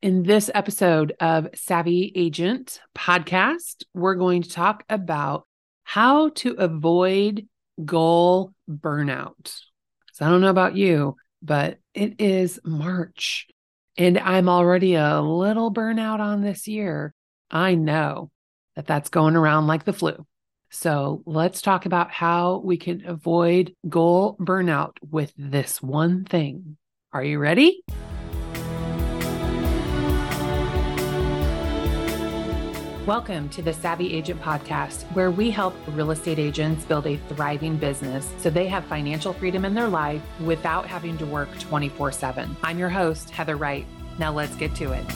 In this episode of Savvy Agent podcast, we're going to talk about how to avoid goal burnout. So I don't know about you, but it is March and I'm already a little burnout on this year. I know that that's going around like the flu. So let's talk about how we can avoid goal burnout with this one thing. Are you ready? Welcome to the Savvy Agent Podcast, where we help real estate agents build a thriving business so they have financial freedom in their life without having to work 24 7. I'm your host, Heather Wright. Now let's get to it.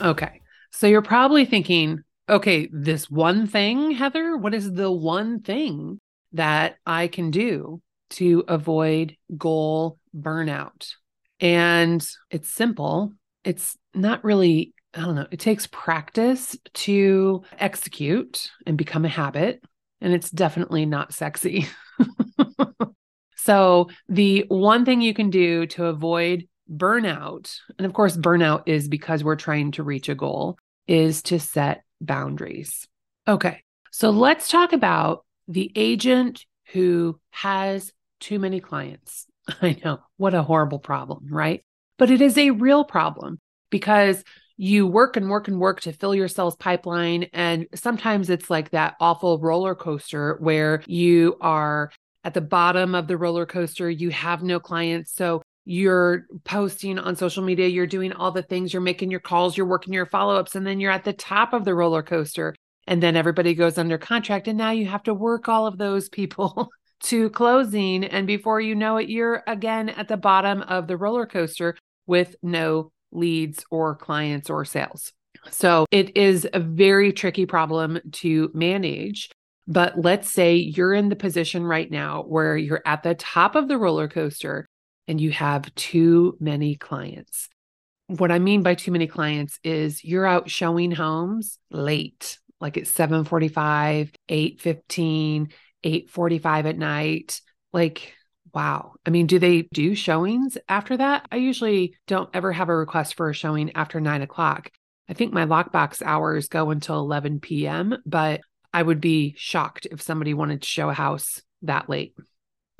Okay. So you're probably thinking, okay, this one thing, Heather, what is the one thing that I can do to avoid goal burnout? And it's simple it's not really, I don't know, it takes practice to execute and become a habit. And it's definitely not sexy. so, the one thing you can do to avoid burnout, and of course, burnout is because we're trying to reach a goal, is to set boundaries. Okay. So, let's talk about the agent who has too many clients. I know what a horrible problem, right? but it is a real problem because you work and work and work to fill your sales pipeline. And sometimes it's like that awful roller coaster where you are at the bottom of the roller coaster, you have no clients. So you're posting on social media, you're doing all the things, you're making your calls, you're working your follow ups, and then you're at the top of the roller coaster. And then everybody goes under contract. And now you have to work all of those people to closing. And before you know it, you're again at the bottom of the roller coaster with no leads or clients or sales. So it is a very tricky problem to manage. But let's say you're in the position right now where you're at the top of the roller coaster and you have too many clients. What I mean by too many clients is you're out showing homes late, like it's 7:45, 8:15, 8:45 at night. Like Wow. I mean, do they do showings after that? I usually don't ever have a request for a showing after nine o'clock. I think my lockbox hours go until 11 p.m., but I would be shocked if somebody wanted to show a house that late.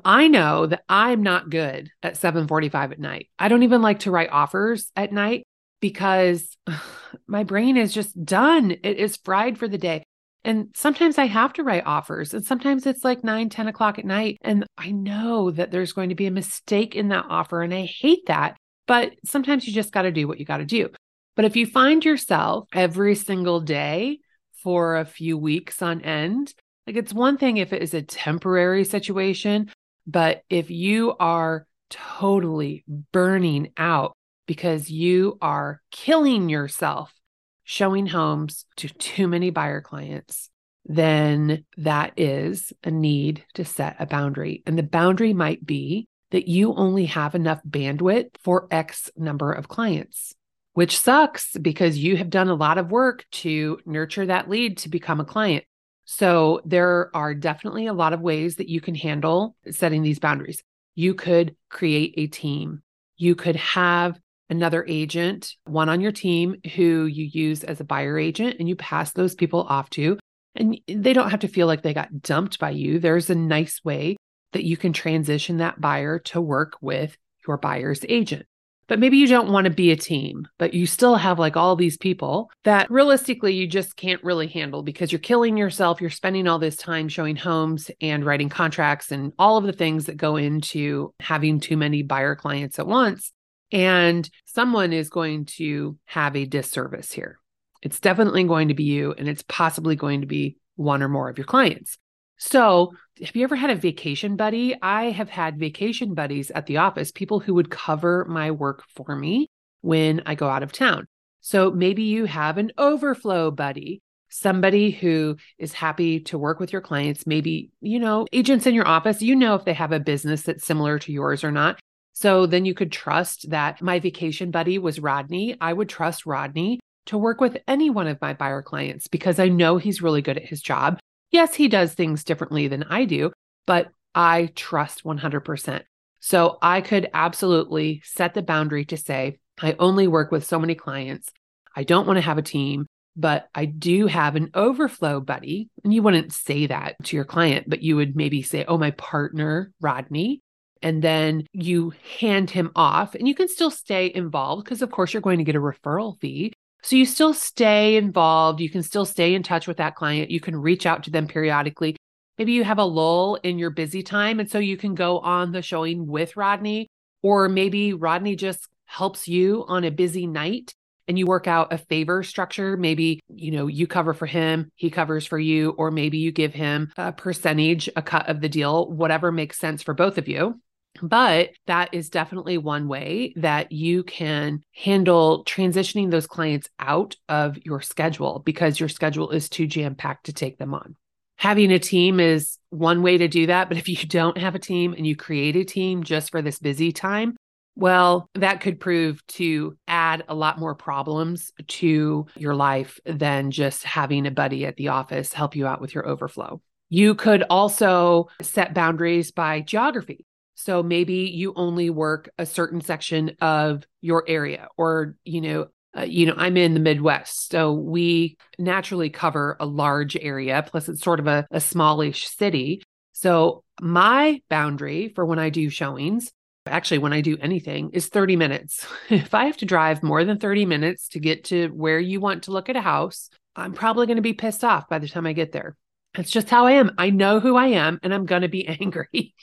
I know that I'm not good at 7:45 at night. I don't even like to write offers at night because my brain is just done. It is fried for the day. And sometimes I have to write offers, and sometimes it's like 9, 10 o'clock at night. And I know that there's going to be a mistake in that offer, and I hate that. But sometimes you just got to do what you got to do. But if you find yourself every single day for a few weeks on end, like it's one thing if it is a temporary situation, but if you are totally burning out because you are killing yourself showing homes to too many buyer clients, then that is a need to set a boundary. And the boundary might be that you only have enough bandwidth for X number of clients, which sucks because you have done a lot of work to nurture that lead to become a client. So there are definitely a lot of ways that you can handle setting these boundaries. You could create a team. You could have another agent, one on your team who you use as a buyer agent, and you pass those people off to. And they don't have to feel like they got dumped by you. There's a nice way that you can transition that buyer to work with your buyer's agent. But maybe you don't want to be a team, but you still have like all these people that realistically you just can't really handle because you're killing yourself. You're spending all this time showing homes and writing contracts and all of the things that go into having too many buyer clients at once. And someone is going to have a disservice here. It's definitely going to be you, and it's possibly going to be one or more of your clients. So, have you ever had a vacation buddy? I have had vacation buddies at the office, people who would cover my work for me when I go out of town. So, maybe you have an overflow buddy, somebody who is happy to work with your clients. Maybe, you know, agents in your office, you know if they have a business that's similar to yours or not. So then you could trust that my vacation buddy was Rodney. I would trust Rodney to work with any one of my buyer clients because I know he's really good at his job. Yes, he does things differently than I do, but I trust 100%. So I could absolutely set the boundary to say, I only work with so many clients. I don't want to have a team, but I do have an overflow buddy. And you wouldn't say that to your client, but you would maybe say, Oh, my partner, Rodney. And then you hand him off, and you can still stay involved because, of course, you're going to get a referral fee. So you still stay involved. You can still stay in touch with that client. You can reach out to them periodically. Maybe you have a lull in your busy time. And so you can go on the showing with Rodney, or maybe Rodney just helps you on a busy night and you work out a favor structure. Maybe, you know, you cover for him, he covers for you, or maybe you give him a percentage, a cut of the deal, whatever makes sense for both of you. But that is definitely one way that you can handle transitioning those clients out of your schedule because your schedule is too jam packed to take them on having a team is one way to do that. But if you don't have a team and you create a team just for this busy time, well, that could prove to add a lot more problems to your life than just having a buddy at the office help you out with your overflow. You could also set boundaries by geography. So maybe you only work a certain section of your area, or, you know, uh, you know, I'm in the Midwest, so we naturally cover a large area. Plus, it's sort of a, a smallish city. So, my boundary for when I do showings, actually, when I do anything, is 30 minutes. if I have to drive more than 30 minutes to get to where you want to look at a house, I'm probably going to be pissed off by the time I get there. That's just how I am. I know who I am and I'm going to be angry.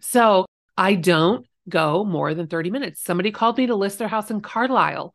so, I don't go more than 30 minutes. Somebody called me to list their house in Carlisle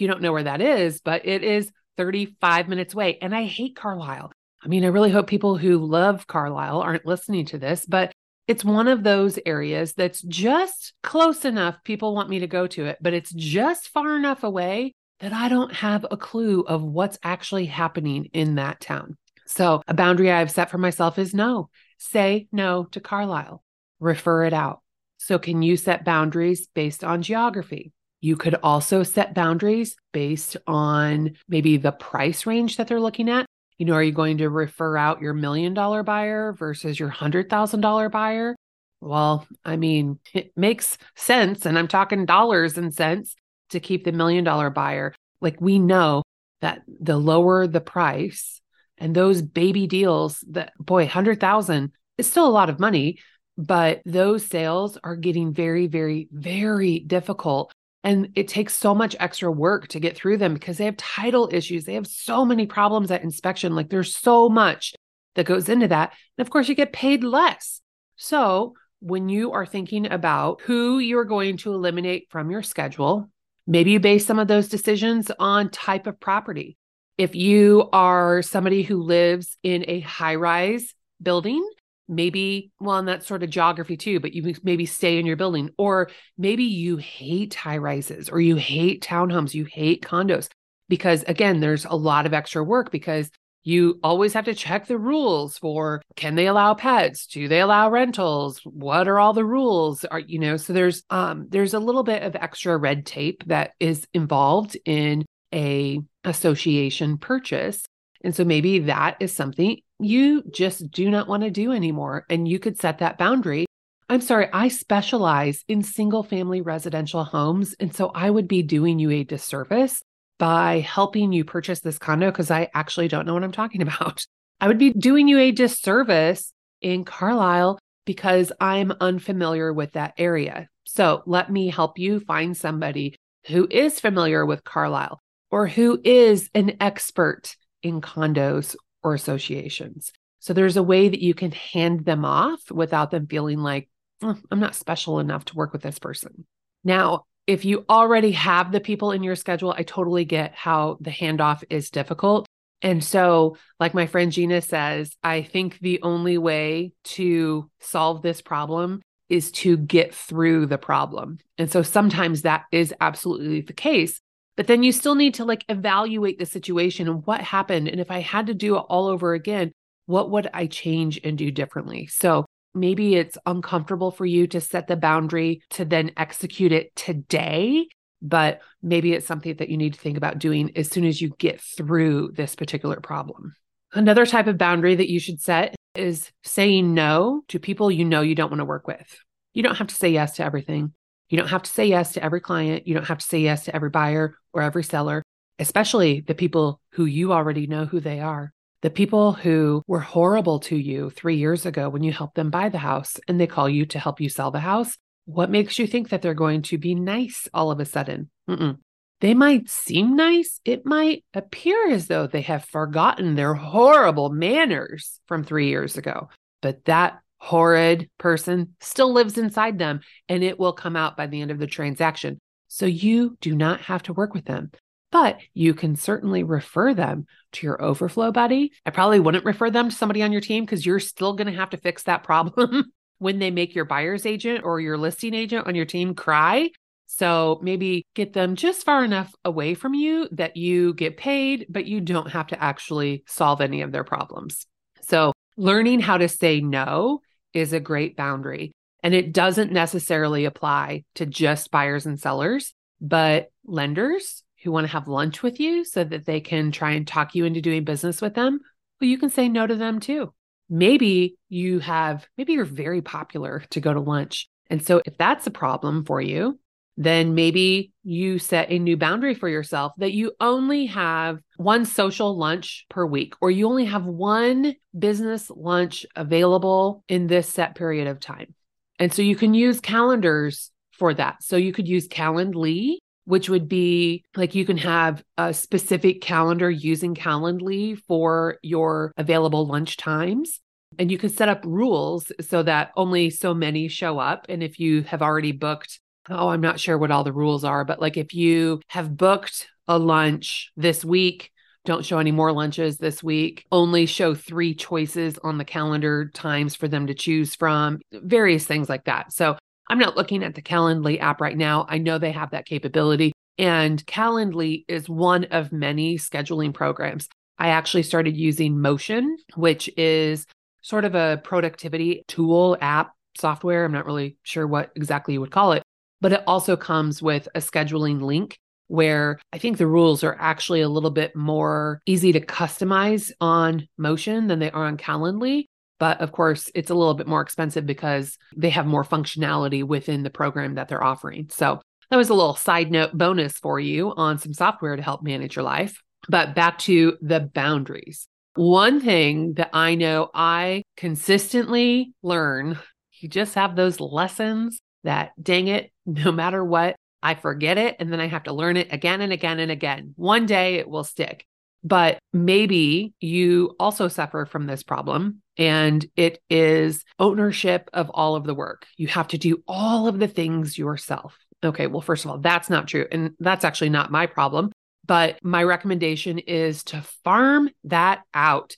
you don't know where that is, but it is 35 minutes away. And I hate Carlisle. I mean, I really hope people who love Carlisle aren't listening to this, but it's one of those areas that's just close enough. People want me to go to it, but it's just far enough away that I don't have a clue of what's actually happening in that town. So, a boundary I've set for myself is no, say no to Carlisle, refer it out. So, can you set boundaries based on geography? You could also set boundaries based on maybe the price range that they're looking at. You know, are you going to refer out your million dollar buyer versus your hundred thousand dollar buyer? Well, I mean, it makes sense. And I'm talking dollars and cents to keep the million dollar buyer. Like we know that the lower the price and those baby deals that, boy, 100,000 is still a lot of money, but those sales are getting very, very, very difficult and it takes so much extra work to get through them because they have title issues. They have so many problems at inspection. Like there's so much that goes into that. And of course, you get paid less. So when you are thinking about who you're going to eliminate from your schedule, maybe you base some of those decisions on type of property. If you are somebody who lives in a high rise building, maybe well and that's sort of geography too but you maybe stay in your building or maybe you hate high rises or you hate townhomes you hate condos because again there's a lot of extra work because you always have to check the rules for can they allow pets? Do they allow rentals? What are all the rules? Are you know so there's um there's a little bit of extra red tape that is involved in a association purchase and so maybe that is something you just do not want to do anymore. And you could set that boundary. I'm sorry, I specialize in single family residential homes. And so I would be doing you a disservice by helping you purchase this condo because I actually don't know what I'm talking about. I would be doing you a disservice in Carlisle because I'm unfamiliar with that area. So let me help you find somebody who is familiar with Carlisle or who is an expert in condos or associations. So there's a way that you can hand them off without them feeling like, oh, I'm not special enough to work with this person. Now, if you already have the people in your schedule, I totally get how the handoff is difficult. And so, like my friend Gina says, I think the only way to solve this problem is to get through the problem. And so sometimes that is absolutely the case. But then you still need to like evaluate the situation and what happened. And if I had to do it all over again, what would I change and do differently? So maybe it's uncomfortable for you to set the boundary to then execute it today. But maybe it's something that you need to think about doing as soon as you get through this particular problem. Another type of boundary that you should set is saying no to people you know you don't want to work with. You don't have to say yes to everything. You don't have to say yes to every client. You don't have to say yes to every buyer or every seller, especially the people who you already know who they are. The people who were horrible to you three years ago when you helped them buy the house and they call you to help you sell the house. What makes you think that they're going to be nice all of a sudden? Mm-mm. They might seem nice. It might appear as though they have forgotten their horrible manners from three years ago, but that horrid person still lives inside them and it will come out by the end of the transaction. So you do not have to work with them, but you can certainly refer them to your overflow buddy. I probably wouldn't refer them to somebody on your team because you're still going to have to fix that problem when they make your buyer's agent or your listing agent on your team cry so maybe get them just far enough away from you that you get paid, but you don't have to actually solve any of their problems. So learning how to say no is a great boundary. And it doesn't necessarily apply to just buyers and sellers, but lenders who want to have lunch with you so that they can try and talk you into doing business with them, well, you can say no to them too. Maybe you have, maybe you're very popular to go to lunch. And so if that's a problem for you, then maybe you set a new boundary for yourself that you only have one social lunch per week, or you only have one business lunch available in this set period of time. And so you can use calendars for that. So you could use Calendly, which would be like you can have a specific calendar using Calendly for your available lunch times. And you can set up rules so that only so many show up. And if you have already booked oh, I'm not sure what all the rules are, but like if you have booked a lunch this week, don't show any more lunches this week. Only show three choices on the calendar times for them to choose from, various things like that. So I'm not looking at the Calendly app right now. I know they have that capability. And Calendly is one of many scheduling programs. I actually started using Motion, which is sort of a productivity tool app software. I'm not really sure what exactly you would call it, but it also comes with a scheduling link where I think the rules are actually a little bit more easy to customize on Motion than they are on Calendly. But of course, it's a little bit more expensive because they have more functionality within the program that they're offering. So that was a little side note bonus for you on some software to help manage your life. But back to the boundaries. One thing that I know I consistently learn, you just have those lessons that dang it, no matter what, I forget it and then I have to learn it again and again and again. One day it will stick. But maybe you also suffer from this problem and it is ownership of all of the work. You have to do all of the things yourself. Okay, well, first of all, that's not true. And that's actually not my problem. But my recommendation is to farm that out.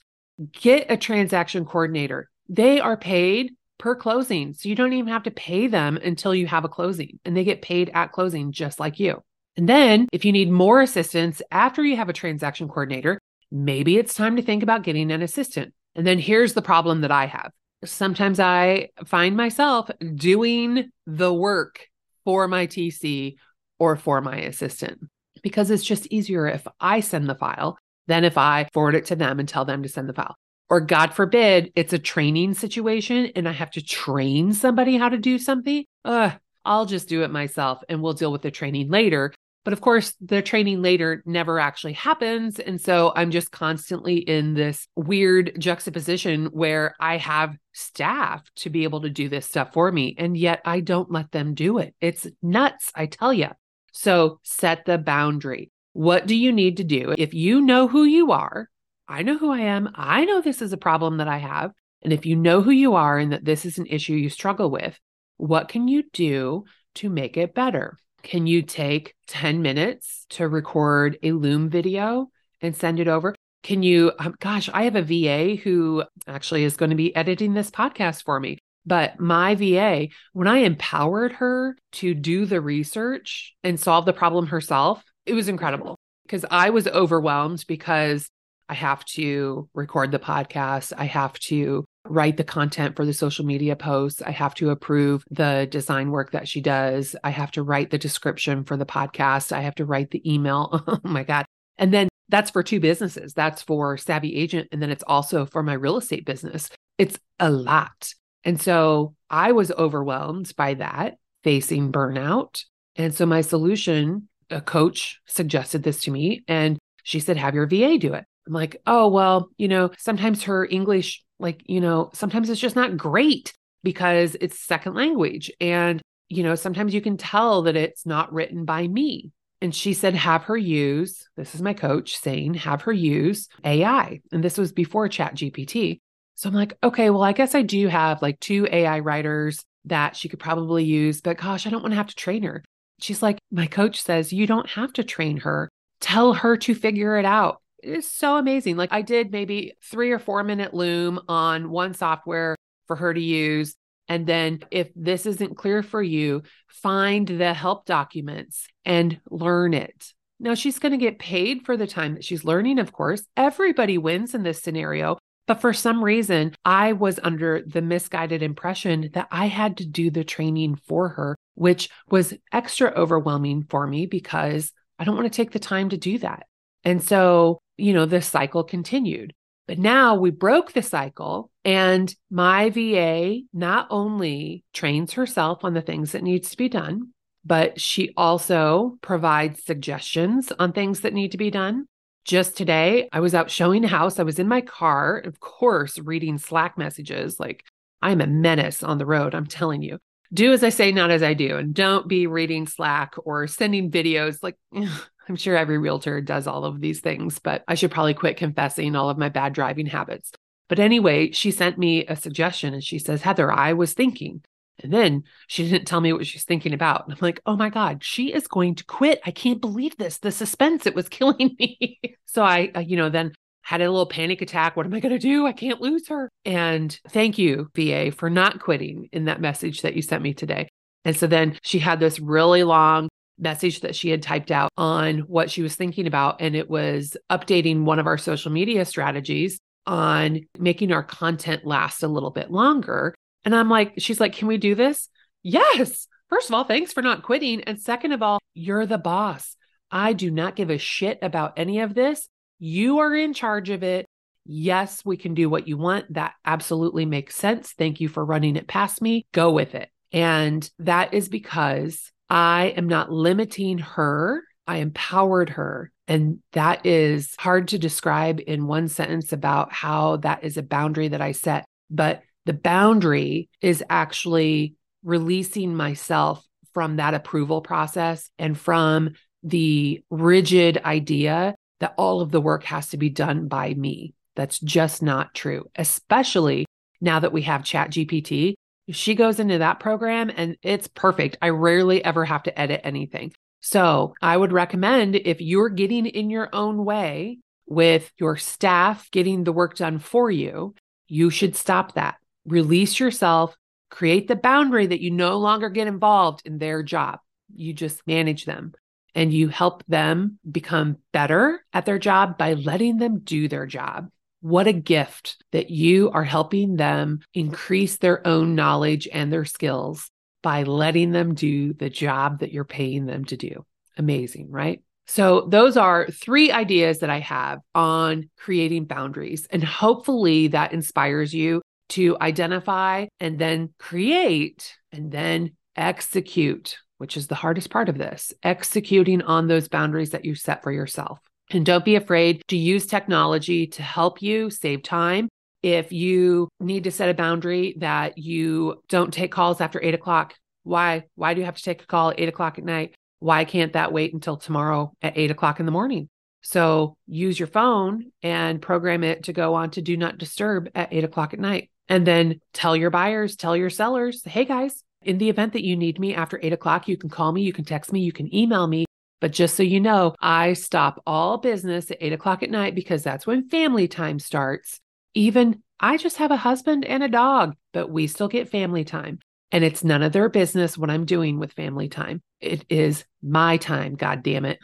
Get a transaction coordinator. They are paid per closing. So you don't even have to pay them until you have a closing and they get paid at closing just like you. And then if you need more assistance after you have a transaction coordinator, maybe it's time to think about getting an assistant. And then here's the problem that I have. Sometimes I find myself doing the work for my TC or for my assistant because it's just easier if I send the file than if I forward it to them and tell them to send the file or God forbid, it's a training situation and I have to train somebody how to do something, uh, I'll just do it myself and we'll deal with the training later. But of course, the training later never actually happens. And so I'm just constantly in this weird juxtaposition where I have staff to be able to do this stuff for me. And yet I don't let them do it. It's nuts, I tell you. So set the boundary. What do you need to do? If you know who you are, I know who I am. I know this is a problem that I have. And if you know who you are and that this is an issue you struggle with, what can you do to make it better? Can you take 10 minutes to record a Loom video and send it over? Can you, um, gosh, I have a VA who actually is going to be editing this podcast for me. But my VA, when I empowered her to do the research and solve the problem herself, it was incredible because I was overwhelmed because I have to record the podcast. I have to write the content for the social media posts. I have to approve the design work that she does. I have to write the description for the podcast. I have to write the email. oh my God. And then that's for two businesses. That's for Savvy Agent. And then it's also for my real estate business. It's a lot. And so I was overwhelmed by that, facing burnout. And so my solution, a coach suggested this to me and she said, have your VA do it. I'm like, oh, well, you know, sometimes her English, like, you know, sometimes it's just not great because it's second language. And, you know, sometimes you can tell that it's not written by me. And she said, have her use, this is my coach saying, have her use AI. And this was before Chat GPT. So I'm like, okay, well, I guess I do have like two AI writers that she could probably use, but gosh, I don't want to have to train her. She's like, my coach says, you don't have to train her. Tell her to figure it out. It's so amazing. Like I did maybe three or four minute loom on one software for her to use. And then if this isn't clear for you, find the help documents and learn it. Now she's going to get paid for the time that she's learning, of course. Everybody wins in this scenario. But for some reason, I was under the misguided impression that I had to do the training for her, which was extra overwhelming for me because I don't want to take the time to do that. And so, you know, the cycle continued. But now we broke the cycle, and my VA not only trains herself on the things that needs to be done, but she also provides suggestions on things that need to be done. Just today, I was out showing a house. I was in my car, of course, reading Slack messages. Like, I'm a menace on the road, I'm telling you. Do as I say, not as I do. And don't be reading Slack or sending videos. Like, I'm sure every realtor does all of these things, but I should probably quit confessing all of my bad driving habits. But anyway, she sent me a suggestion and she says, Heather, I was thinking, and then she didn't tell me what she's thinking about. And I'm like, oh my God, she is going to quit. I can't believe this. The suspense, it was killing me. so I, you know, then had a little panic attack. What am I going to do? I can't lose her. And thank you, VA, for not quitting in that message that you sent me today. And so then she had this really long message that she had typed out on what she was thinking about. And it was updating one of our social media strategies on making our content last a little bit longer. And I'm like, she's like, can we do this? Yes. First of all, thanks for not quitting. And second of all, you're the boss. I do not give a shit about any of this. You are in charge of it. Yes, we can do what you want. That absolutely makes sense. Thank you for running it past me. Go with it. And that is because I am not limiting her. I empowered her. And that is hard to describe in one sentence about how that is a boundary that I set. But the boundary is actually releasing myself from that approval process and from the rigid idea that all of the work has to be done by me. That's just not true, especially now that we have Chat GPT. She goes into that program and it's perfect. I rarely ever have to edit anything. So I would recommend if you're getting in your own way with your staff getting the work done for you, you should stop that release yourself, create the boundary that you no longer get involved in their job. You just manage them and you help them become better at their job by letting them do their job. What a gift that you are helping them increase their own knowledge and their skills by letting them do the job that you're paying them to do. Amazing, right? So, those are three ideas that I have on creating boundaries. And hopefully that inspires you to identify and then create and then execute, which is the hardest part of this, executing on those boundaries that you set for yourself. And don't be afraid to use technology to help you save time. If you need to set a boundary that you don't take calls after eight o'clock, why? Why do you have to take a call at eight o'clock at night? Why can't that wait until tomorrow at eight o'clock in the morning? So use your phone and program it to go on to do not disturb at eight o'clock at night. And then tell your buyers, tell your sellers, hey guys, in the event that you need me after eight o'clock, you can call me, you can text me, you can email me. But just so you know, I stop all business at eight o'clock at night because that's when family time starts. Even I just have a husband and a dog, but we still get family time. And it's none of their business what I'm doing with family time. It is my time, God damn it.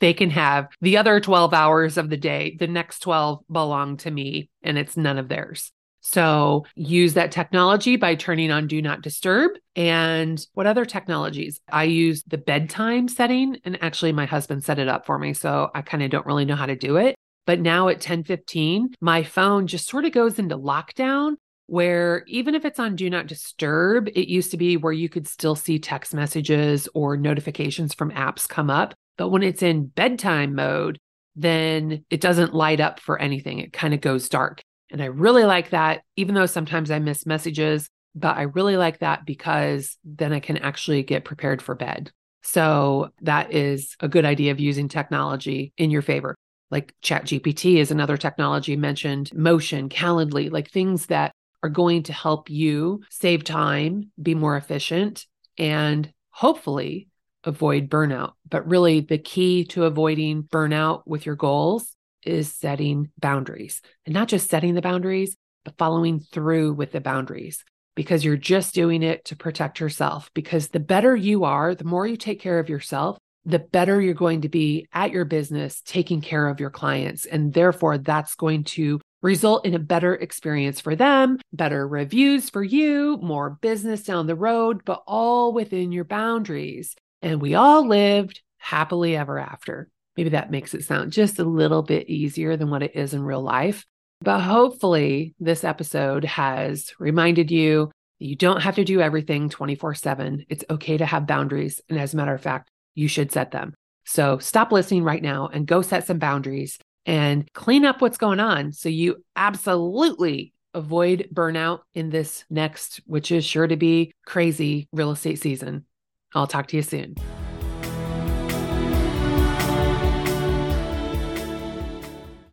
They can have the other 12 hours of the day. The next 12 belong to me, and it's none of theirs. So use that technology by turning on do not disturb. And what other technologies? I use the bedtime setting and actually my husband set it up for me. So I kind of don't really know how to do it. But now at 10:15, my phone just sort of goes into lockdown where even if it's on do not disturb, it used to be where you could still see text messages or notifications from apps come up. But when it's in bedtime mode, then it doesn't light up for anything. It kind of goes dark. And I really like that, even though sometimes I miss messages, but I really like that because then I can actually get prepared for bed. So that is a good idea of using technology in your favor. Like ChatGPT is another technology mentioned, Motion, Calendly, like things that are going to help you save time, be more efficient, and hopefully avoid burnout. But really, the key to avoiding burnout with your goals is setting boundaries and not just setting the boundaries, but following through with the boundaries because you're just doing it to protect yourself. Because the better you are, the more you take care of yourself, the better you're going to be at your business, taking care of your clients. And therefore, that's going to result in a better experience for them, better reviews for you, more business down the road, but all within your boundaries. And we all lived happily ever after. Maybe that makes it sound just a little bit easier than what it is in real life. But hopefully, this episode has reminded you you don't have to do everything 24 7. It's okay to have boundaries. And as a matter of fact, you should set them. So stop listening right now and go set some boundaries and clean up what's going on so you absolutely avoid burnout in this next, which is sure to be crazy real estate season. I'll talk to you soon.